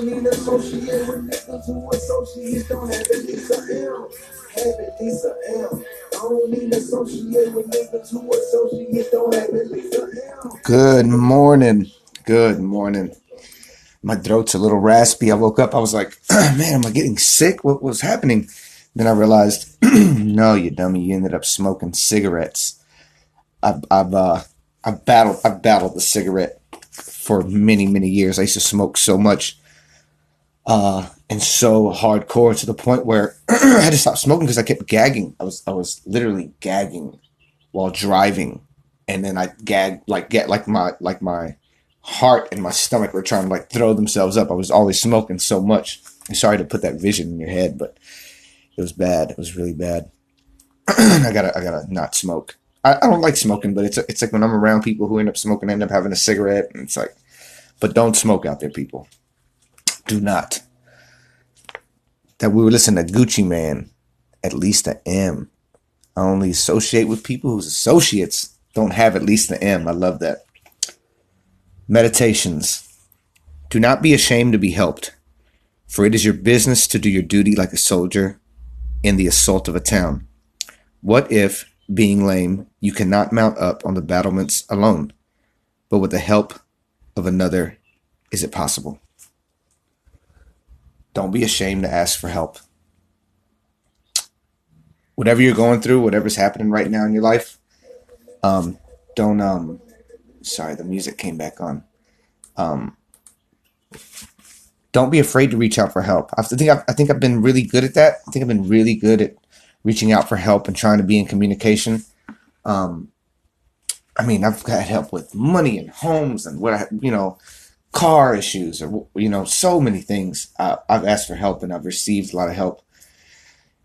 Need associate with associate don't have at least a M. Have at least a M. Good morning. Good morning. My throat's a little raspy. I woke up. I was like, man, am I getting sick? What was happening? Then I realized, no, you dummy. You ended up smoking cigarettes. I've, I've, uh, I've battled, I've battled the cigarette for many, many years. I used to smoke so much uh, and so hardcore to the point where I had to stop smoking because I kept gagging. I was I was literally gagging while driving, and then I gag like get like my like my heart and my stomach were trying to like throw themselves up. I was always smoking so much. I'm sorry to put that vision in your head, but it was bad. It was really bad. I gotta I gotta not smoke. I, I don't like smoking, but it's it's like when I'm around people who end up smoking, I end up having a cigarette, and it's like, but don't smoke out there, people do not. That we were listening to Gucci Mane, at least an M. I only associate with people whose associates don't have at least an M. I love that. Meditations. Do not be ashamed to be helped, for it is your business to do your duty like a soldier in the assault of a town. What if, being lame, you cannot mount up on the battlements alone, but with the help of another, is it possible? Don't be ashamed to ask for help. Whatever you're going through, whatever's happening right now in your life, um, don't um sorry, the music came back on. Um don't be afraid to reach out for help. I think I've, I think I've been really good at that. I think I've been really good at reaching out for help and trying to be in communication. Um, I mean, I've got help with money and homes and what I, you know, car issues or you know so many things. Uh, i've asked for help and i've received a lot of help.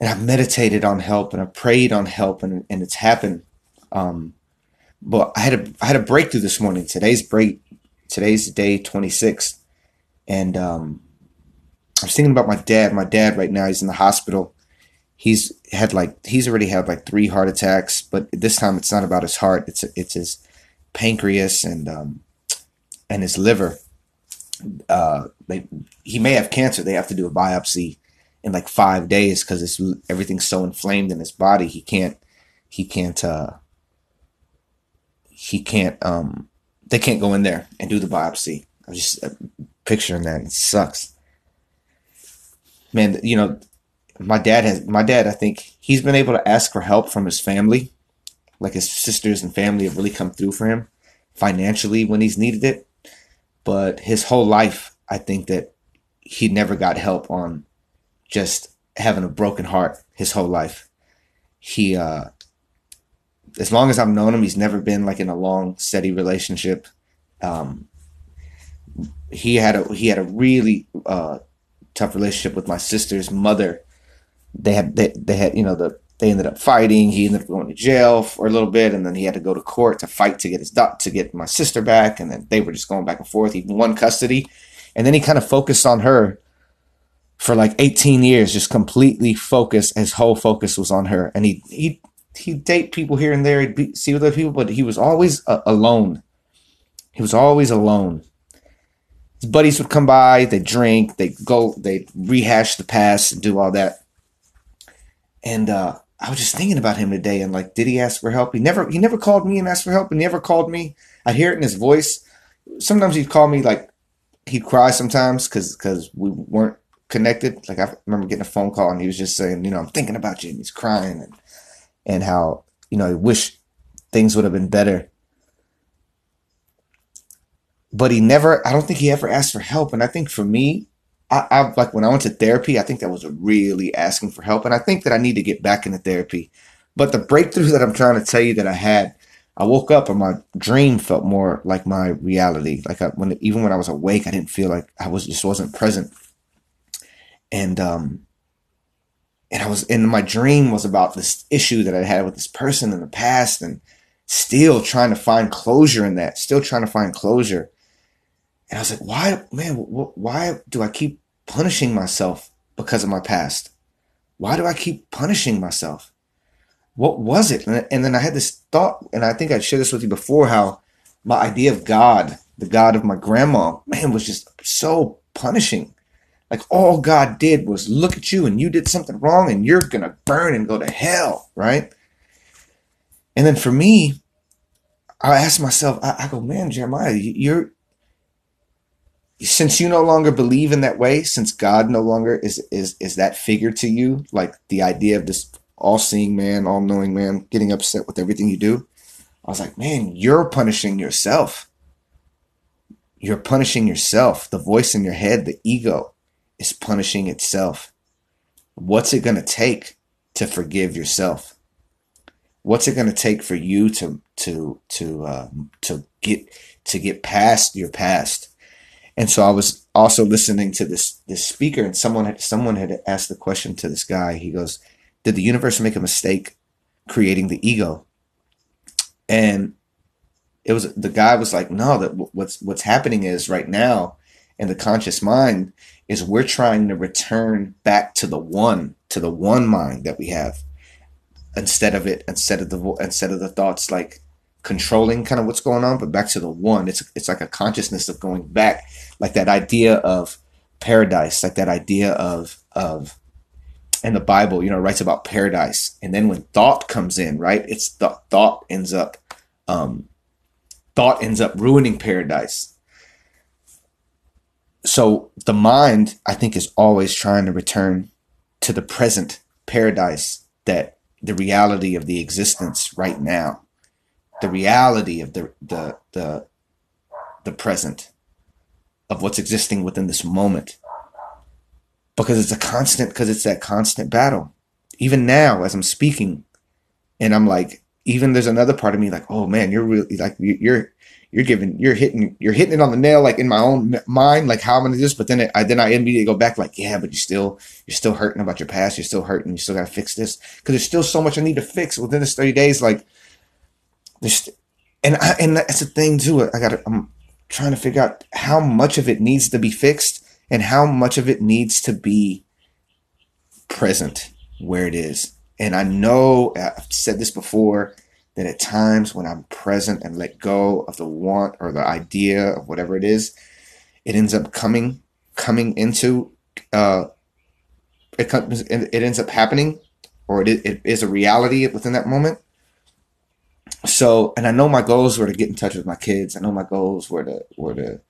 And i've meditated on help and i've prayed on help and, and it's happened. Um, but i had a i had a breakthrough this morning. Today's break today's day 26 and um, i was thinking about my dad. My dad right now he's in the hospital. He's had like he's already had like three heart attacks but this time it's not about his heart. It's it's his pancreas and um, and his liver uh, they he may have cancer. They have to do a biopsy in like five days because it's everything's so inflamed in his body. He can't he can't uh, he can't um they can't go in there and do the biopsy. I'm just uh, picturing that. It sucks, man. You know, my dad has my dad. I think he's been able to ask for help from his family, like his sisters and family have really come through for him financially when he's needed it but his whole life, I think that he never got help on just having a broken heart his whole life. He, uh, as long as I've known him, he's never been like in a long, steady relationship. Um, he had a he had a really uh, tough relationship with my sister's mother. They had they, they had you know the they ended up fighting. He ended up going to jail for a little bit, and then he had to go to court to fight to get his to get my sister back. And then they were just going back and forth. He won custody, and then he kind of focused on her for like 18 years, just completely focused. His whole focus was on her, and he he he'd date people here and there, he'd be, see other people, but he was always uh, alone. He was always alone. His buddies would come by, they drink, they go, they rehash the past and do all that. And uh, I was just thinking about him today and like, did he ask for help? He never he never called me and asked for help and he never called me. I hear it in his voice. Sometimes he'd call me like he'd cry sometimes because because we weren't connected. Like I remember getting a phone call and he was just saying, you know, I'm thinking about you and he's crying and and how, you know, he wish things would have been better. But he never I don't think he ever asked for help. And I think for me, I, I like when I went to therapy, I think that was really asking for help. And I think that I need to get back into therapy. But the breakthrough that I'm trying to tell you that I had, I woke up and my dream felt more like my reality. Like I, when even when I was awake, I didn't feel like I was just wasn't present. And um, and I was in my dream was about this issue that I had with this person in the past, and still trying to find closure in that. Still trying to find closure. And I was like, why, man? Why do I keep punishing myself because of my past? Why do I keep punishing myself? What was it? And then I had this thought, and I think I shared this with you before how my idea of God, the God of my grandma, man, was just so punishing. Like all God did was look at you and you did something wrong and you're going to burn and go to hell, right? And then for me, I ask myself, I, I go, man, Jeremiah, you're, since you no longer believe in that way, since God no longer is, is, is that figure to you, like the idea of this all seeing man, all knowing man, getting upset with everything you do. I was like, man, you're punishing yourself. You're punishing yourself. The voice in your head, the ego, is punishing itself. What's it to take to forgive yourself? What's it to take for you to to to uh, to get to get past your past? And so I was also listening to this this speaker, and someone had someone had asked the question to this guy. He goes, "Did the universe make a mistake creating the ego?" And it was the guy was like, "No, that what's what's happening is right now in the conscious mind is we're trying to return back to the one, to the one mind that we have, instead of it, instead of the instead of the thoughts like controlling kind of what's going on, but back to the one. It's it's like a consciousness of going back, like that idea of paradise, like that idea of of and the Bible, you know, writes about paradise. And then when thought comes in, right, it's the thought ends up um thought ends up ruining paradise so the mind, I think, is always trying to return to the present paradise that the reality of the existence right now, the reality of the the the the present of what's existing within this moment. Because it's a constant, because it's that constant battle. Even now, as I'm speaking, and I'm like, even there's another part of me like, oh man, you're really like you're you're giving you're hitting you're hitting it on the nail like in my own mind like how I'm gonna do this but then it, I then I immediately go back like yeah but you're still you're still hurting about your past you're still hurting you still gotta fix this because there's still so much I need to fix within this 30 days like there's and I, and that's the thing too I gotta I'm trying to figure out how much of it needs to be fixed and how much of it needs to be present where it is and I know I've said this before that at times when I'm present and let go of the want or the idea of whatever it is, it ends up coming coming into uh, it comes it ends up happening or it, it is a reality within that moment. So, and I know my goals were to get in touch with my kids. I know my goals were to were to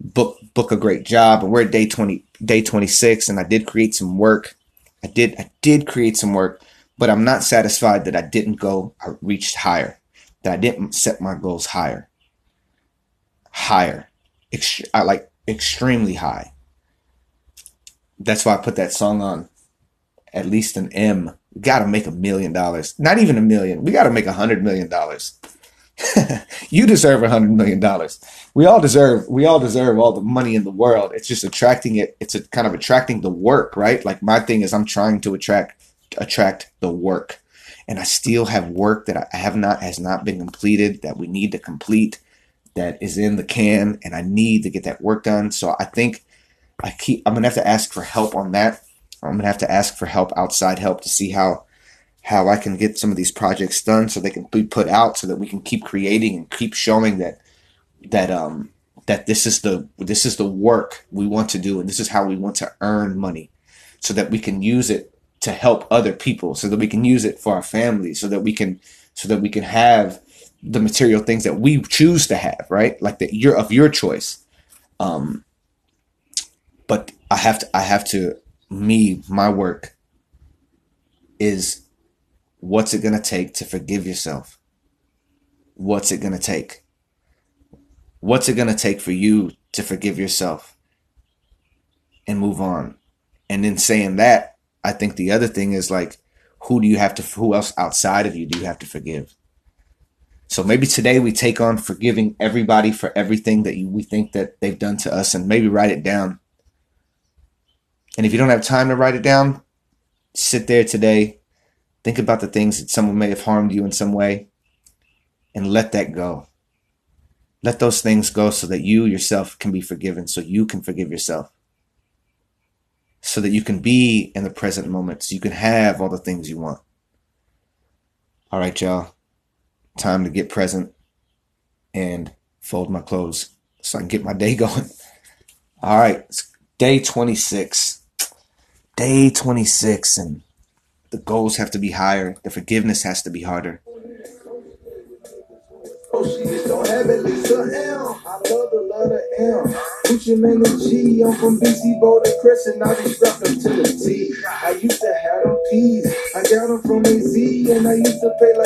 book book a great job. And we're at day twenty day twenty six, and I did create some work. I did I did create some work but I'm not satisfied that I didn't go, I reached higher, that I didn't set my goals higher. Higher. Ext- I like extremely high. That's why I put that song on at least an M. Got to make a million dollars. Not even a million. We got to make a hundred million dollars. you deserve a hundred million dollars. We all deserve. We all deserve all the money in the world. It's just attracting it. It's a kind of attracting the work, right? Like my thing is, I'm trying to attract attract the work. And I still have work that I have not has not been completed that we need to complete that is in the can and I need to get that work done. So I think I keep I'm gonna have to ask for help on that. I'm gonna have to ask for help, outside help to see how how I can get some of these projects done so they can be put out so that we can keep creating and keep showing that that um that this is the this is the work we want to do and this is how we want to earn money so that we can use it to help other people so that we can use it for our family so that we can so that we can have the material things that we choose to have right? Like that you're of your choice. Um but i have to i have to me my work is what's it going to take to forgive yourself what's it going to take what's it going to take for you to forgive yourself and move on and in saying that I think the other thing is like, who do you have to, who else outside of you do you have to forgive? So maybe today we take on forgiving everybody for everything that you, we think that they've done to us and maybe write it down. And if you don't have time to write it down, sit there today, think about the things that someone may have harmed you in some way and let that go. Let those things go so that you yourself can be forgiven, so you can forgive yourself so that you can be in the present moment, so you can have all the things you want. All right, y'all. Time to get present and fold my clothes so I can get my day going. All right. it's day 26. Day 26, and the goals have to be higher. The forgiveness has to be harder. Oh, she just don't have it, Lisa M. I Man G. I'm from BC Boulder Crescent. They strapped up to the T. I used to have them P's. I got them from AZ, and I used to pay like.